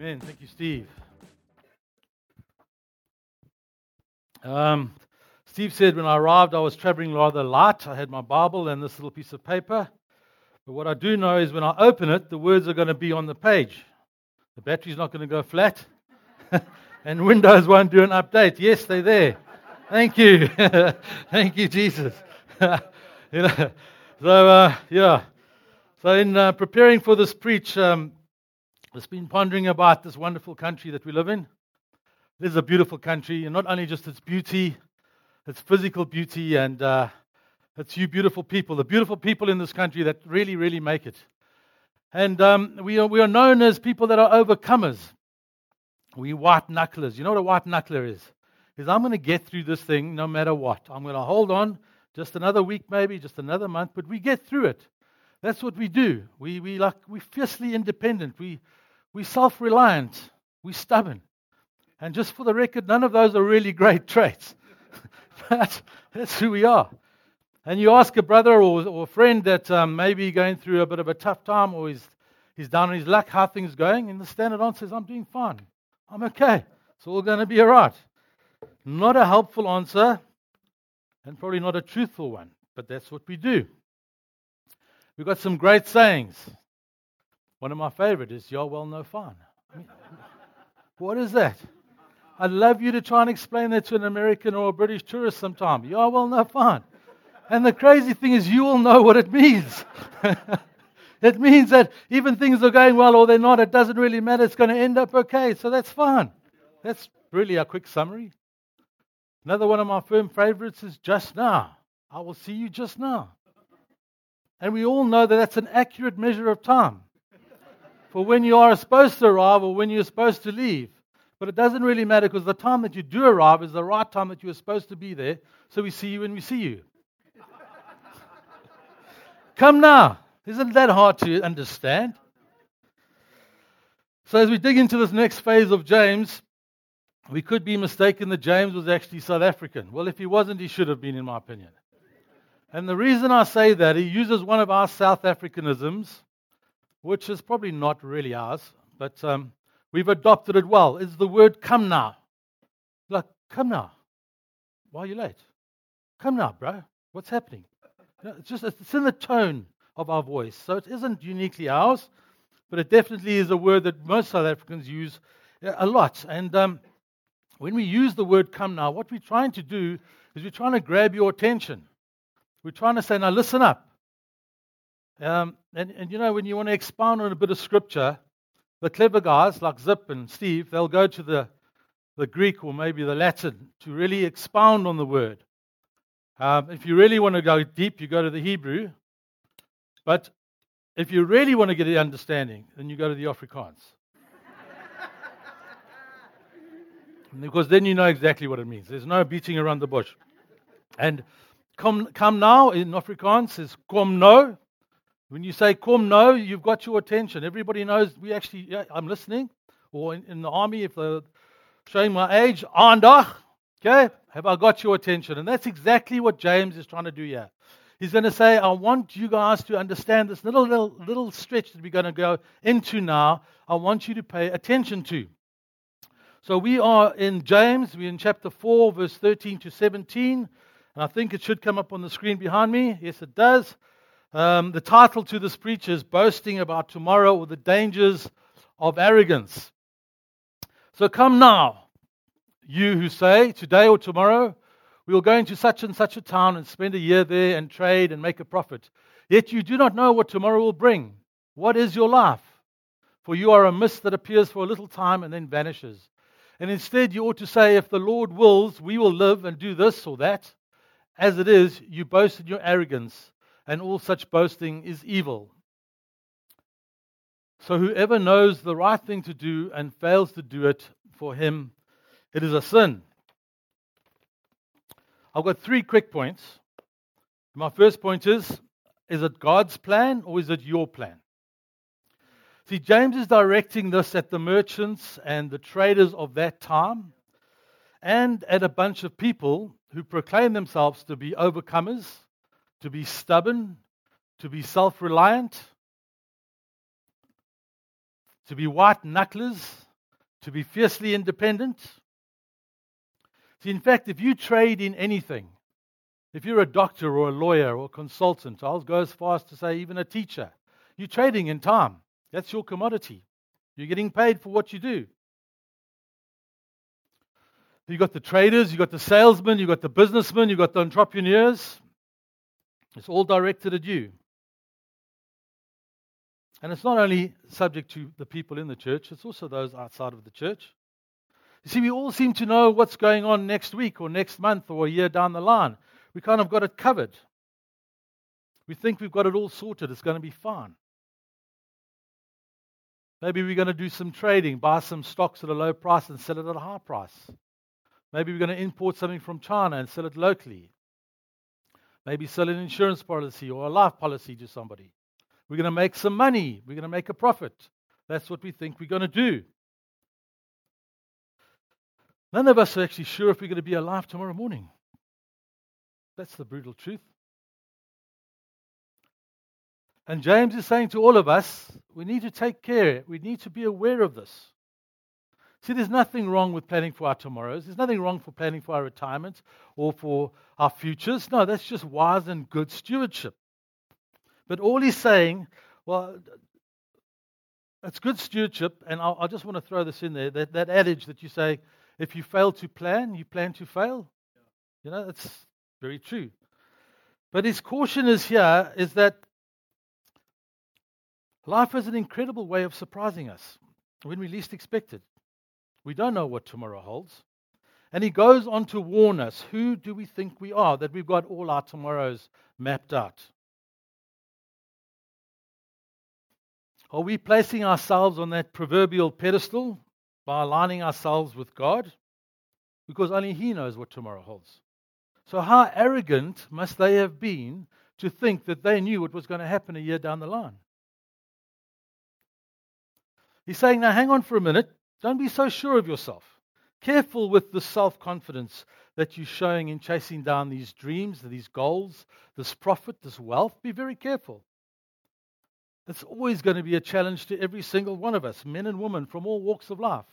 Amen. Thank you, Steve. Um, Steve said when I arrived, I was traveling rather light. I had my Bible and this little piece of paper. But what I do know is when I open it, the words are going to be on the page. The battery's not going to go flat. and Windows won't do an update. Yes, they're there. Thank you. Thank you, Jesus. you know, so, uh, yeah. So, in uh, preparing for this preach, um, I've been pondering about this wonderful country that we live in. This is a beautiful country, and not only just its beauty, its physical beauty, and uh, it's you beautiful people, the beautiful people in this country that really, really make it. And um, we, are, we are known as people that are overcomers. We white knucklers. You know what a white knuckler is? Is I'm going to get through this thing no matter what. I'm going to hold on just another week, maybe, just another month, but we get through it. That's what we do. We, we like, we're fiercely independent. We, we're self reliant. We're stubborn. And just for the record, none of those are really great traits. but that's who we are. And you ask a brother or, or a friend that um, maybe going through a bit of a tough time or he's, he's down on his luck, how things going? And the standard answer is, I'm doing fine. I'm okay. It's all going to be all right. Not a helpful answer and probably not a truthful one, but that's what we do. We've got some great sayings. One of my favorite is, You're well, no fun. What is that? I'd love you to try and explain that to an American or a British tourist sometime. You're well, no fun. And the crazy thing is, you will know what it means. it means that even things are going well or they're not, it doesn't really matter. It's going to end up okay. So that's fine. That's really a quick summary. Another one of my firm favorites is just now. I will see you just now. And we all know that that's an accurate measure of time for when you are supposed to arrive or when you're supposed to leave. But it doesn't really matter because the time that you do arrive is the right time that you are supposed to be there. So we see you when we see you. Come now. Isn't that hard to understand? So, as we dig into this next phase of James, we could be mistaken that James was actually South African. Well, if he wasn't, he should have been, in my opinion. And the reason I say that, he uses one of our South Africanisms, which is probably not really ours, but um, we've adopted it well. Is the word come now. Like, come now. Why are you late? Come now, bro. What's happening? it's just it's in the tone of our voice. So it isn't uniquely ours, but it definitely is a word that most South Africans use a lot. And um, when we use the word come now, what we're trying to do is we're trying to grab your attention. We're trying to say, now listen up. Um, and, and you know, when you want to expound on a bit of scripture, the clever guys like Zip and Steve, they'll go to the, the Greek or maybe the Latin to really expound on the word. Um, if you really want to go deep, you go to the Hebrew. But if you really want to get the understanding, then you go to the Afrikaans. because then you know exactly what it means. There's no beating around the bush. And come, come now in Afrikaans is kom no. When you say kom no, you've got your attention. Everybody knows we actually, yeah, I'm listening. Or in, in the army, if they're showing my age, aandag. Okay? Have I got your attention? And that's exactly what James is trying to do here. He's going to say, I want you guys to understand this little, little, little stretch that we're going to go into now. I want you to pay attention to. So we are in James, we're in chapter 4, verse 13 to 17. And I think it should come up on the screen behind me. Yes, it does. Um, the title to this preach is Boasting About Tomorrow or the Dangers of Arrogance. So come now, you who say, today or tomorrow, we will go into such and such a town and spend a year there and trade and make a profit. Yet you do not know what tomorrow will bring. What is your life? For you are a mist that appears for a little time and then vanishes. And instead, you ought to say, If the Lord wills, we will live and do this or that. As it is, you boast in your arrogance, and all such boasting is evil. So whoever knows the right thing to do and fails to do it, for him it is a sin. I've got three quick points. My first point is is it God's plan or is it your plan? See, James is directing this at the merchants and the traders of that time and at a bunch of people who proclaim themselves to be overcomers, to be stubborn, to be self reliant, to be white knucklers, to be fiercely independent. See, in fact, if you trade in anything, if you're a doctor or a lawyer or a consultant, I'll go as far as to say even a teacher, you're trading in time. That's your commodity. You're getting paid for what you do. You've got the traders, you've got the salesmen, you've got the businessmen, you've got the entrepreneurs. It's all directed at you. And it's not only subject to the people in the church, it's also those outside of the church. You see, we all seem to know what's going on next week or next month or a year down the line. We kind of got it covered. We think we've got it all sorted, it's going to be fine. Maybe we're going to do some trading, buy some stocks at a low price and sell it at a high price. Maybe we're going to import something from China and sell it locally. Maybe sell an insurance policy or a life policy to somebody. We're going to make some money. We're going to make a profit. That's what we think we're going to do. None of us are actually sure if we're going to be alive tomorrow morning. That's the brutal truth. And James is saying to all of us, we need to take care. We need to be aware of this. See, there's nothing wrong with planning for our tomorrows. There's nothing wrong for planning for our retirement or for our futures. No, that's just wise and good stewardship. But all he's saying, well, it's good stewardship, and I, I just want to throw this in there that, that adage that you say, if you fail to plan, you plan to fail. You know, that's very true. But his caution is here is that life is an incredible way of surprising us when we least expect it. We don't know what tomorrow holds. And he goes on to warn us who do we think we are that we've got all our tomorrows mapped out? Are we placing ourselves on that proverbial pedestal by aligning ourselves with God? Because only He knows what tomorrow holds. So, how arrogant must they have been to think that they knew what was going to happen a year down the line? He's saying, now hang on for a minute. Don't be so sure of yourself. Careful with the self confidence that you're showing in chasing down these dreams, these goals, this profit, this wealth. Be very careful. It's always going to be a challenge to every single one of us, men and women from all walks of life.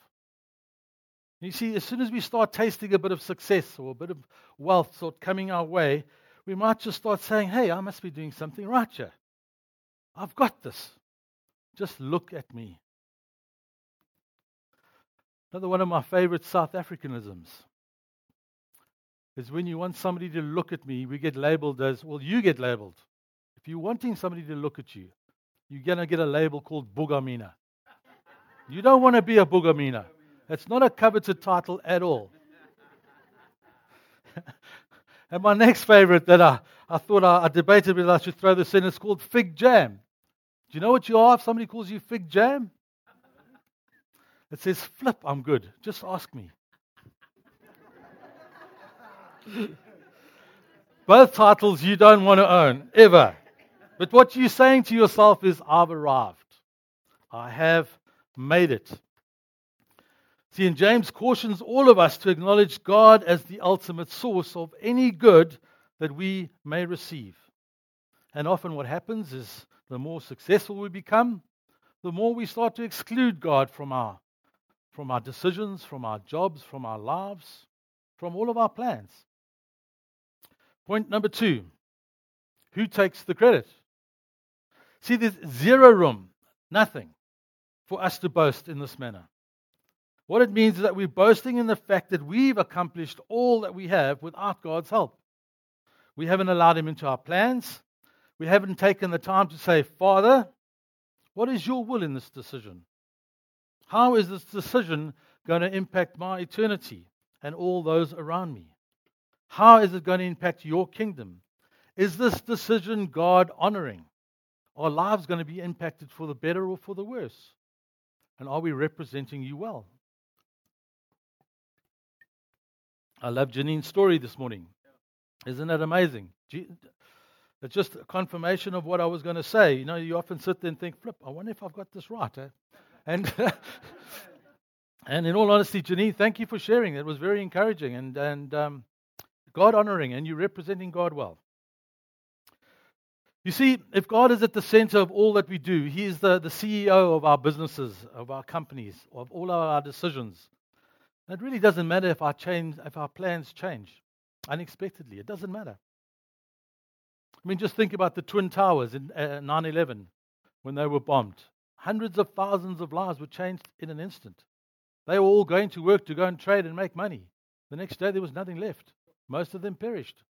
You see, as soon as we start tasting a bit of success or a bit of wealth sort coming our way, we might just start saying, hey, I must be doing something right here. I've got this. Just look at me. Another one of my favorite South Africanisms is when you want somebody to look at me, we get labeled as, well, you get labeled. If you're wanting somebody to look at you, you're going to get a label called Bugamina. You don't want to be a Bugamina. It's not a coveted title at all. and my next favorite that I, I thought I, I debated whether I should throw this in is called Fig Jam. Do you know what you are if somebody calls you Fig Jam? It says, Flip, I'm good. Just ask me. Both titles you don't want to own, ever. But what you're saying to yourself is, I've arrived. I have made it. See, and James cautions all of us to acknowledge God as the ultimate source of any good that we may receive. And often what happens is the more successful we become, the more we start to exclude God from our, from our decisions, from our jobs, from our lives, from all of our plans. Point number two who takes the credit? See, there's zero room, nothing, for us to boast in this manner. What it means is that we're boasting in the fact that we've accomplished all that we have without God's help. We haven't allowed Him into our plans. We haven't taken the time to say, Father, what is your will in this decision? How is this decision going to impact my eternity and all those around me? How is it going to impact your kingdom? Is this decision God honoring? Are lives going to be impacted for the better or for the worse? And are we representing you well? I love Janine's story this morning. Isn't that amazing? It's just a confirmation of what I was going to say. You know, you often sit there and think, flip, I wonder if I've got this right. Eh? And, and in all honesty, Janine, thank you for sharing. It was very encouraging and, and um, God honoring, and you representing God well. You see, if God is at the center of all that we do, He is the, the CEO of our businesses, of our companies, of all our decisions. And it really doesn't matter if our, change, if our plans change unexpectedly. It doesn't matter. I mean, just think about the Twin Towers in uh, 9 uh, 11 when they were bombed. Hundreds of thousands of lives were changed in an instant. They were all going to work to go and trade and make money. The next day, there was nothing left. Most of them perished.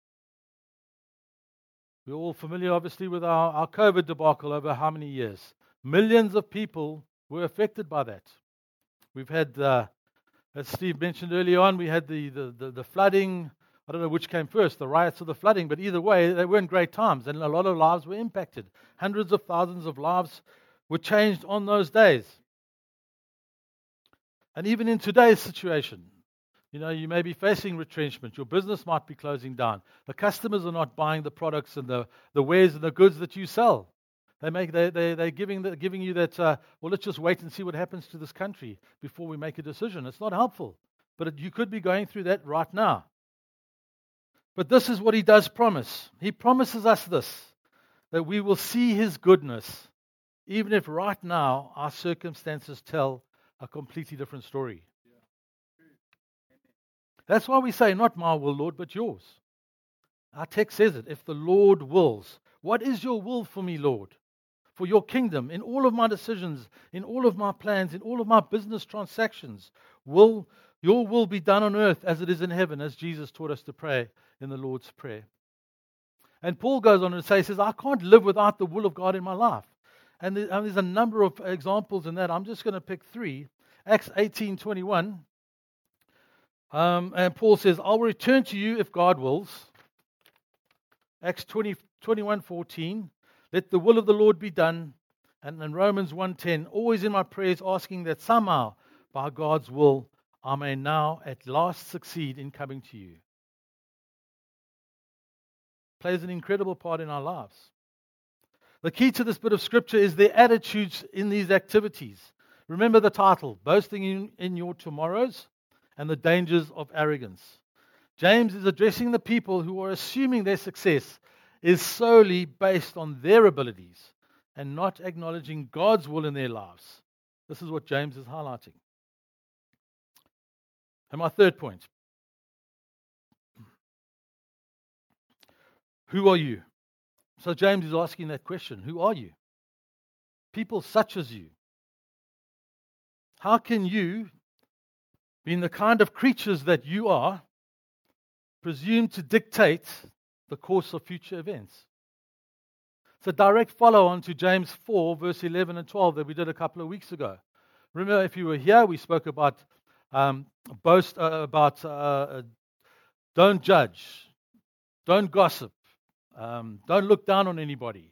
We're all familiar, obviously, with our, our COVID debacle over how many years? Millions of people were affected by that. We've had, uh, as Steve mentioned earlier on, we had the, the, the, the flooding. I don't know which came first, the riots or the flooding, but either way, they weren't great times, and a lot of lives were impacted. Hundreds of thousands of lives were changed on those days. And even in today's situation, you know, you may be facing retrenchment. Your business might be closing down. The customers are not buying the products and the, the wares and the goods that you sell. They make, they, they, they're giving, the, giving you that, uh, well, let's just wait and see what happens to this country before we make a decision. It's not helpful. But it, you could be going through that right now. But this is what he does promise. He promises us this that we will see his goodness, even if right now our circumstances tell a completely different story. That's why we say, Not my will, Lord, but yours. Our text says it if the Lord wills. What is your will for me, Lord? For your kingdom, in all of my decisions, in all of my plans, in all of my business transactions, will your will be done on earth as it is in heaven, as Jesus taught us to pray in the Lord's Prayer. And Paul goes on to say, he says, I can't live without the will of God in my life. And there's a number of examples in that. I'm just going to pick three. Acts 18 21. Um, and Paul says, I'll return to you if God wills. Acts 20, 21 14. Let the will of the Lord be done. And in Romans 1:10, always in my prayers asking that somehow, by God's will, I may now at last succeed in coming to you. Plays an incredible part in our lives. The key to this bit of scripture is the attitudes in these activities. Remember the title Boasting in, in Your Tomorrows and the Dangers of Arrogance. James is addressing the people who are assuming their success is solely based on their abilities and not acknowledging God's will in their lives. This is what James is highlighting. And my third point Who are you? So James is asking that question Who are you? People such as you. How can you, being the kind of creatures that you are, presume to dictate the course of future events? It's a direct follow on to James 4, verse 11 and 12 that we did a couple of weeks ago. Remember, if you were here, we spoke about um, boast, uh, about uh, uh don't judge, don't gossip, um, don't look down on anybody.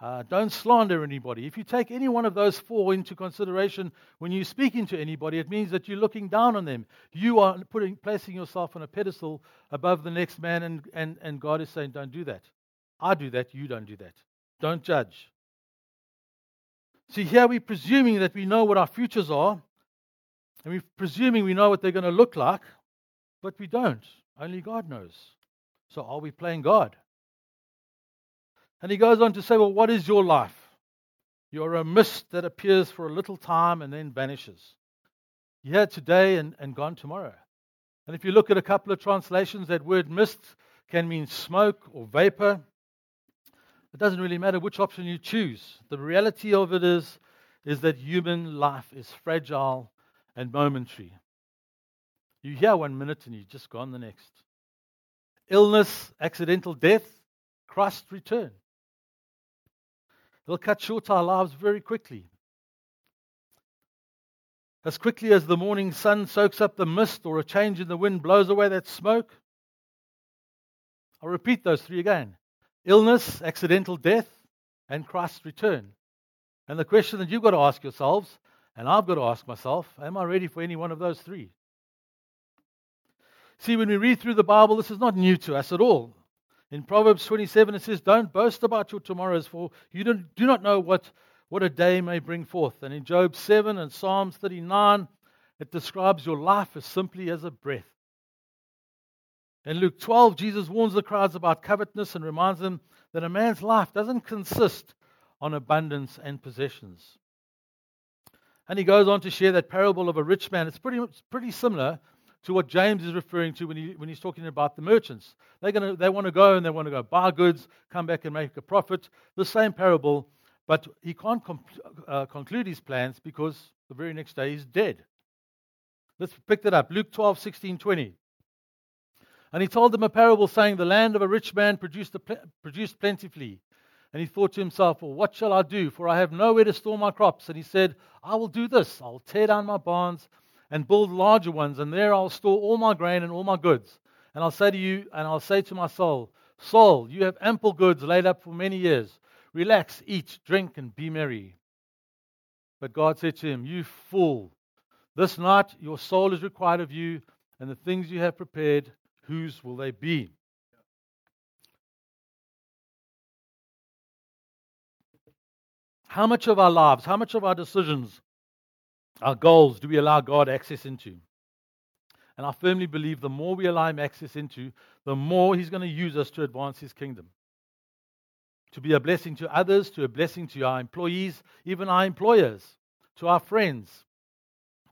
Uh, don't slander anybody. If you take any one of those four into consideration when you're speaking to anybody, it means that you're looking down on them. You are putting, placing yourself on a pedestal above the next man, and, and, and God is saying, Don't do that. I do that, you don't do that. Don't judge. See, here we're presuming that we know what our futures are, and we're presuming we know what they're going to look like, but we don't. Only God knows. So are we playing God? And he goes on to say, Well, what is your life? You're a mist that appears for a little time and then vanishes. You're here today and, and gone tomorrow. And if you look at a couple of translations, that word mist can mean smoke or vapor. It doesn't really matter which option you choose. The reality of it is, is that human life is fragile and momentary. You're here one minute and you're just gone the next. Illness, accidental death, Christ return. They'll cut short our lives very quickly. As quickly as the morning sun soaks up the mist or a change in the wind blows away that smoke. I'll repeat those three again illness, accidental death, and Christ's return. And the question that you've got to ask yourselves, and I've got to ask myself, am I ready for any one of those three? See, when we read through the Bible, this is not new to us at all. In Proverbs 27, it says, Don't boast about your tomorrows, for you don't, do not know what, what a day may bring forth. And in Job 7 and Psalms 39, it describes your life as simply as a breath. In Luke 12, Jesus warns the crowds about covetousness and reminds them that a man's life doesn't consist on abundance and possessions. And he goes on to share that parable of a rich man. It's pretty, pretty similar to what James is referring to when, he, when he's talking about the merchants. They're gonna, they want to go and they want to go buy goods, come back and make a profit. The same parable, but he can't com- uh, conclude his plans because the very next day he's dead. Let's pick that up. Luke 12, 16, 20. And he told them a parable saying, The land of a rich man produced, pl- produced plentifully. And he thought to himself, Well, what shall I do? For I have nowhere to store my crops. And he said, I will do this. I'll tear down my barns and build larger ones, and there I'll store all my grain and all my goods. And I'll say to you, and I'll say to my soul, Soul, you have ample goods laid up for many years. Relax, eat, drink, and be merry. But God said to him, You fool, this night your soul is required of you, and the things you have prepared, whose will they be? How much of our lives, how much of our decisions, our goals do we allow God access into? And I firmly believe the more we allow Him access into, the more He's going to use us to advance His kingdom. To be a blessing to others, to a blessing to our employees, even our employers, to our friends,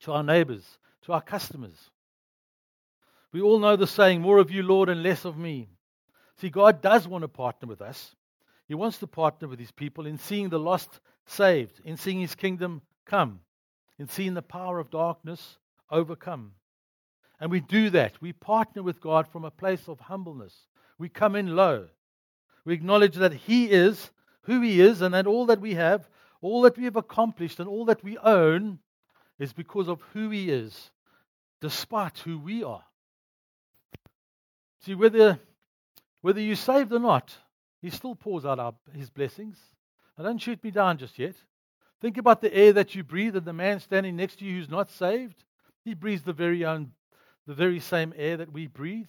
to our neighbors, to our customers. We all know the saying, more of you, Lord, and less of me. See, God does want to partner with us. He wants to partner with his people in seeing the lost saved, in seeing his kingdom come, in seeing the power of darkness overcome. And we do that. We partner with God from a place of humbleness. We come in low. We acknowledge that He is who He is and that all that we have, all that we have accomplished, and all that we own is because of who He is, despite who we are. See, whether, whether you're saved or not, He still pours out our, His blessings. Now, don't shoot me down just yet. Think about the air that you breathe and the man standing next to you who's not saved. He breathes the very own, the very same air that we breathe.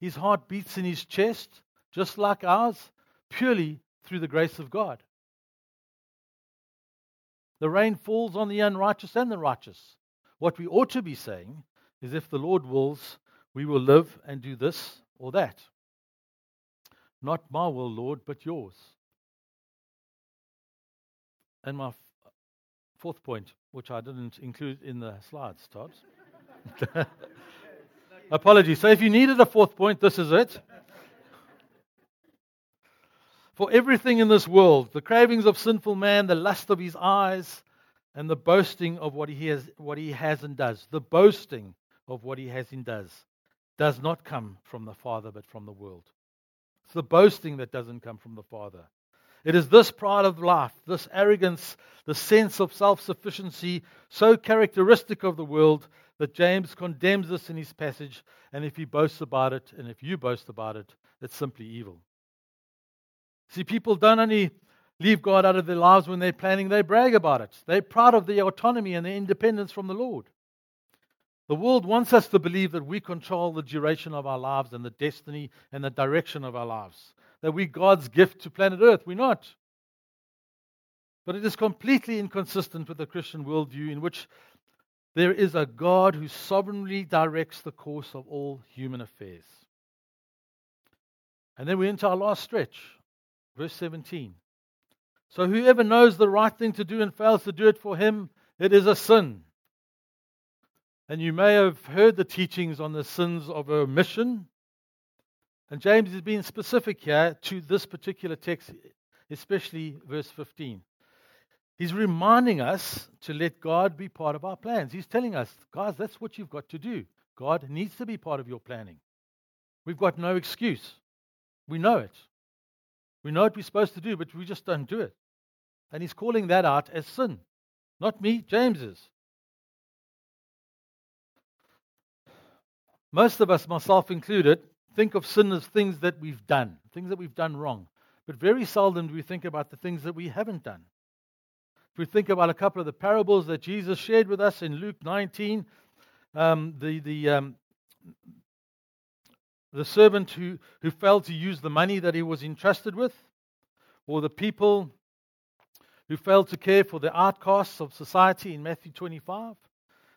His heart beats in his chest, just like ours, purely through the grace of God. The rain falls on the unrighteous and the righteous. What we ought to be saying is if the Lord wills, we will live and do this or that. Not my will, Lord, but yours. And my fourth point, which I didn't include in the slides, Todd. Apologies. So if you needed a fourth point, this is it. For everything in this world, the cravings of sinful man, the lust of his eyes, and the boasting of what he has, what he has and does, the boasting of what he has and does, does not come from the Father, but from the world. It's the boasting that doesn't come from the Father. It is this pride of life, this arrogance, the sense of self sufficiency, so characteristic of the world that James condemns this in his passage. And if he boasts about it, and if you boast about it, it's simply evil. See, people don't only leave God out of their lives when they're planning, they brag about it. They're proud of their autonomy and their independence from the Lord. The world wants us to believe that we control the duration of our lives and the destiny and the direction of our lives, that we're God's gift to planet Earth. We're not. But it is completely inconsistent with the Christian worldview in which there is a God who sovereignly directs the course of all human affairs. And then we enter our last stretch Verse 17. So whoever knows the right thing to do and fails to do it for him, it is a sin. And you may have heard the teachings on the sins of omission. And James is being specific here to this particular text, especially verse 15. He's reminding us to let God be part of our plans. He's telling us, guys, that's what you've got to do. God needs to be part of your planning. We've got no excuse. We know it. We know what we're supposed to do, but we just don't do it. And he's calling that out as sin. Not me, James is. Most of us, myself included, think of sin as things that we've done, things that we've done wrong. But very seldom do we think about the things that we haven't done. If we think about a couple of the parables that Jesus shared with us in Luke 19, um, the, the, um, the servant who, who failed to use the money that he was entrusted with, or the people who failed to care for the outcasts of society in Matthew 25.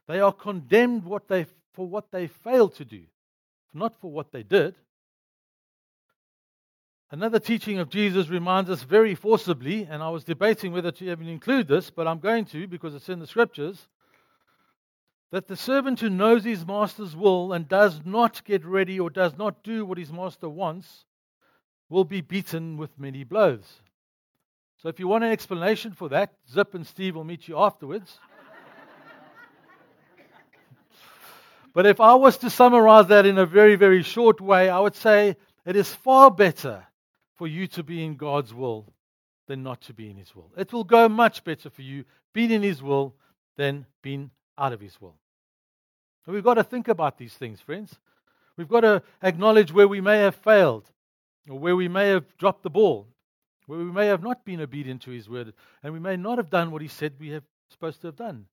They are condemned what they, for what they failed to do. Not for what they did. Another teaching of Jesus reminds us very forcibly, and I was debating whether to even include this, but I'm going to because it's in the scriptures, that the servant who knows his master's will and does not get ready or does not do what his master wants will be beaten with many blows. So if you want an explanation for that, Zip and Steve will meet you afterwards. But if I was to summarize that in a very, very short way, I would say it is far better for you to be in God's will than not to be in His will. It will go much better for you being in His will than being out of His will. So we've got to think about these things, friends. We've got to acknowledge where we may have failed or where we may have dropped the ball, where we may have not been obedient to His word, and we may not have done what He said we have supposed to have done.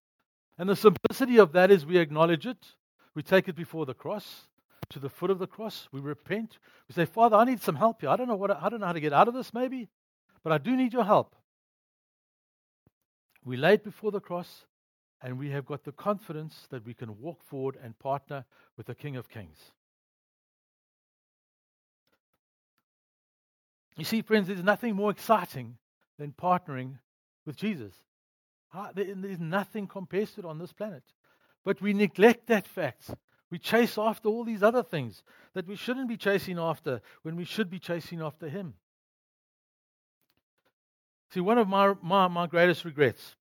And the simplicity of that is we acknowledge it, we take it before the cross, to the foot of the cross. We repent. We say, Father, I need some help here. I don't know what I don't know how to get out of this, maybe, but I do need your help. We lay it before the cross, and we have got the confidence that we can walk forward and partner with the King of Kings. You see, friends, there's nothing more exciting than partnering with Jesus. Ah, there's nothing compares to it on this planet. But we neglect that fact we chase after all these other things that we shouldn't be chasing after when we should be chasing after Him. See, one of my, my, my greatest regrets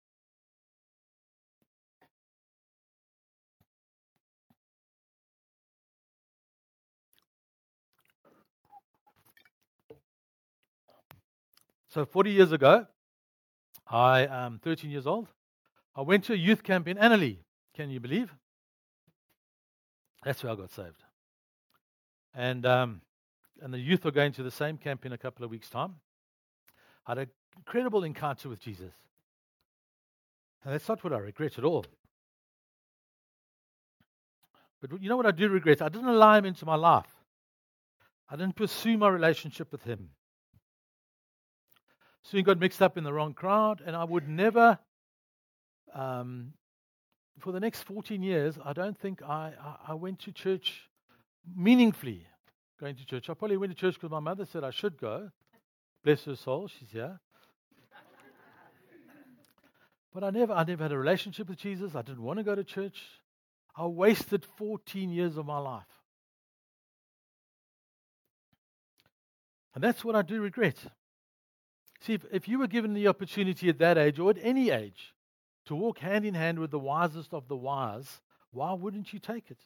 So 40 years ago, I am 13 years old. I went to a youth camp in Anerley. Can you believe? That's where I got saved. And, um, and the youth are going to the same camp in a couple of weeks' time. I had an incredible encounter with Jesus. And that's not what I regret at all. But you know what I do regret? I didn't allow him into my life. I didn't pursue my relationship with him. Soon got mixed up in the wrong crowd, and I would never um, for the next 14 years, I don't think I, I, I went to church meaningfully. Going to church. I probably went to church because my mother said I should go. Bless her soul, she's here. But I never, I never had a relationship with Jesus. I didn't want to go to church. I wasted 14 years of my life. And that's what I do regret. See, if, if you were given the opportunity at that age or at any age to walk hand in hand with the wisest of the wise, why wouldn't you take it?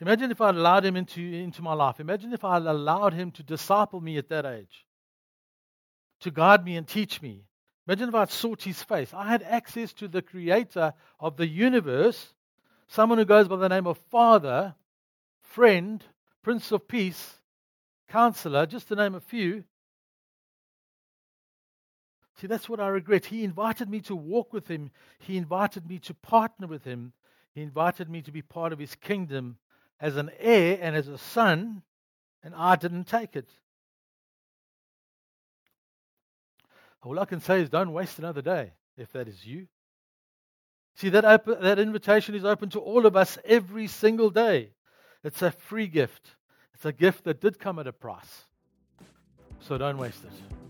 Imagine if I allowed him into, into my life. Imagine if I allowed him to disciple me at that age, to guide me and teach me. Imagine if I sought his face. I had access to the creator of the universe, someone who goes by the name of Father, Friend, Prince of Peace, Counselor, just to name a few. See, that's what I regret. He invited me to walk with him, he invited me to partner with him, he invited me to be part of his kingdom as an heir and as a son, and I didn't take it. All I can say is don't waste another day if that is you. See, that, that invitation is open to all of us every single day. It's a free gift, it's a gift that did come at a price. So don't waste it.